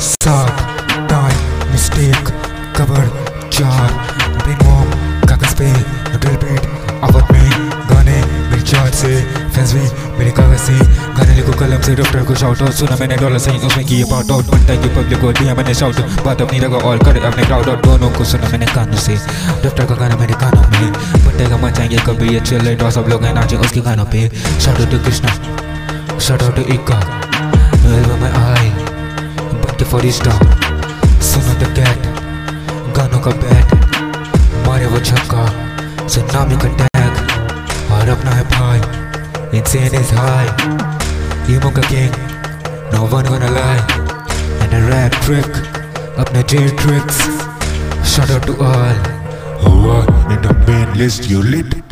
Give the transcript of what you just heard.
सात time mistake cover चार brain warm कागज़ पे ड्रिल बीट आवाज़ में, गाने, मेरी चार्ट से फैंस भी, मेरे कागज़ से, गाने लिखो, कलम से डॉक्टर को शाउट आउट सुना मैंने डॉलर सही उसमें किए पार्ट आउट बनता है कि पब्लिक को दिया मैंने शाउट बात अपनी लगा और करे, अपने क्राउड आउट दोनों को सुना मैंने कानों से डॉक्टर का गाना मेरे कानों में बनता का मचाएँगे कभी ये चिल्ले और सब लोग हैं नाचे उसके गानों पे shout out Krishna shout out to फरिश्ता सुनो द कैट गानों का बैट मारे वो छक्का सुनामी का टैग और अपना है भाई Insane is high Emo का king No one gonna lie And a rap trick अपने jail tricks Shout out to all Who are in the main list you lit